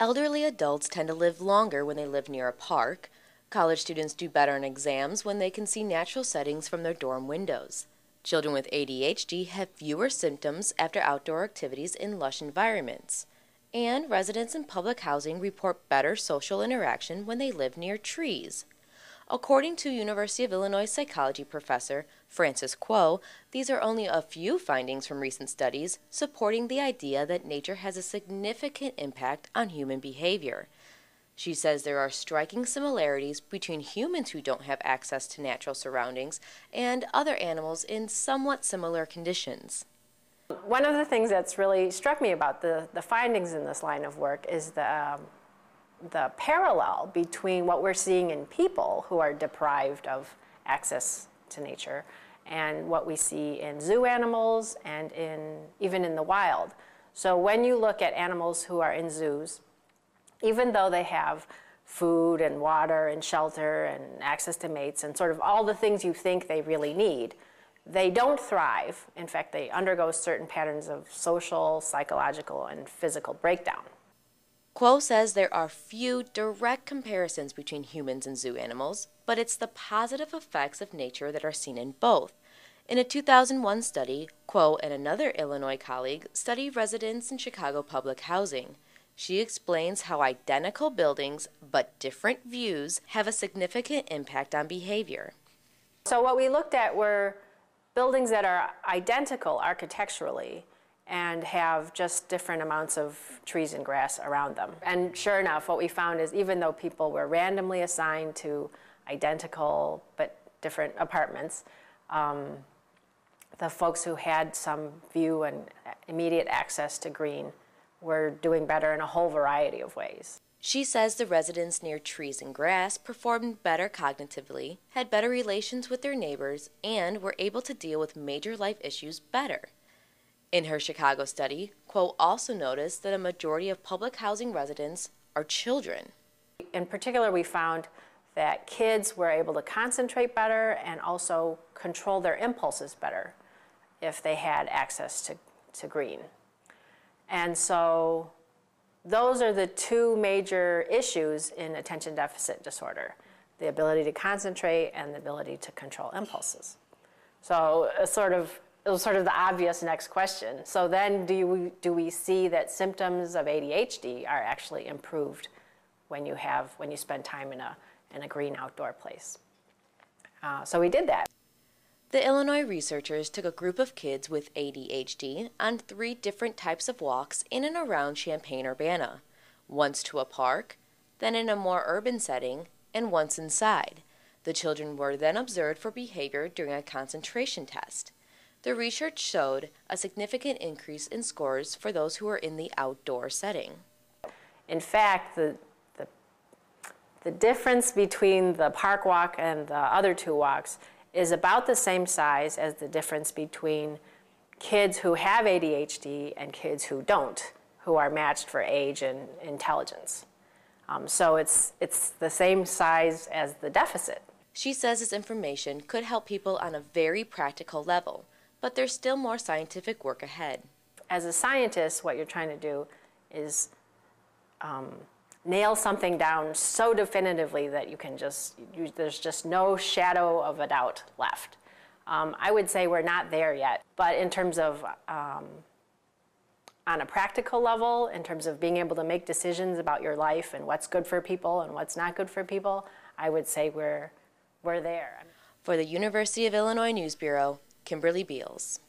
Elderly adults tend to live longer when they live near a park. College students do better in exams when they can see natural settings from their dorm windows. Children with ADHD have fewer symptoms after outdoor activities in lush environments. And residents in public housing report better social interaction when they live near trees. According to University of Illinois psychology professor Frances Kuo, these are only a few findings from recent studies supporting the idea that nature has a significant impact on human behavior. She says there are striking similarities between humans who don't have access to natural surroundings and other animals in somewhat similar conditions. One of the things that's really struck me about the, the findings in this line of work is the um, the parallel between what we're seeing in people who are deprived of access to nature and what we see in zoo animals and in even in the wild. So when you look at animals who are in zoos, even though they have food and water and shelter and access to mates and sort of all the things you think they really need, they don't thrive. In fact, they undergo certain patterns of social, psychological, and physical breakdown. Kuo says there are few direct comparisons between humans and zoo animals, but it's the positive effects of nature that are seen in both. In a 2001 study, Kuo and another Illinois colleague studied residents in Chicago public housing. She explains how identical buildings but different views have a significant impact on behavior. So, what we looked at were buildings that are identical architecturally and have just different amounts of trees and grass around them. And sure enough, what we found is even though people were randomly assigned to identical but different apartments, um, the folks who had some view and immediate access to green were doing better in a whole variety of ways. She says the residents near trees and grass performed better cognitively, had better relations with their neighbors, and were able to deal with major life issues better. In her Chicago study, Kuo also noticed that a majority of public housing residents are children. In particular, we found that kids were able to concentrate better and also control their impulses better if they had access to, to green. And so those are the two major issues in attention deficit disorder the ability to concentrate and the ability to control impulses. So, a sort of it was sort of the obvious next question. So then do, you, do we see that symptoms of ADHD are actually improved when you have, when you spend time in a, in a green outdoor place? Uh, so we did that. The Illinois researchers took a group of kids with ADHD on three different types of walks in and around Champaign-Urbana, once to a park, then in a more urban setting, and once inside. The children were then observed for behavior during a concentration test. The research showed a significant increase in scores for those who are in the outdoor setting. In fact, the, the, the difference between the park walk and the other two walks is about the same size as the difference between kids who have ADHD and kids who don't, who are matched for age and intelligence. Um, so it's, it's the same size as the deficit. She says this information could help people on a very practical level but there's still more scientific work ahead. As a scientist, what you're trying to do is um, nail something down so definitively that you can just, you, there's just no shadow of a doubt left. Um, I would say we're not there yet, but in terms of um, on a practical level, in terms of being able to make decisions about your life and what's good for people and what's not good for people, I would say we're, we're there. For the University of Illinois News Bureau, Kimberly Beals.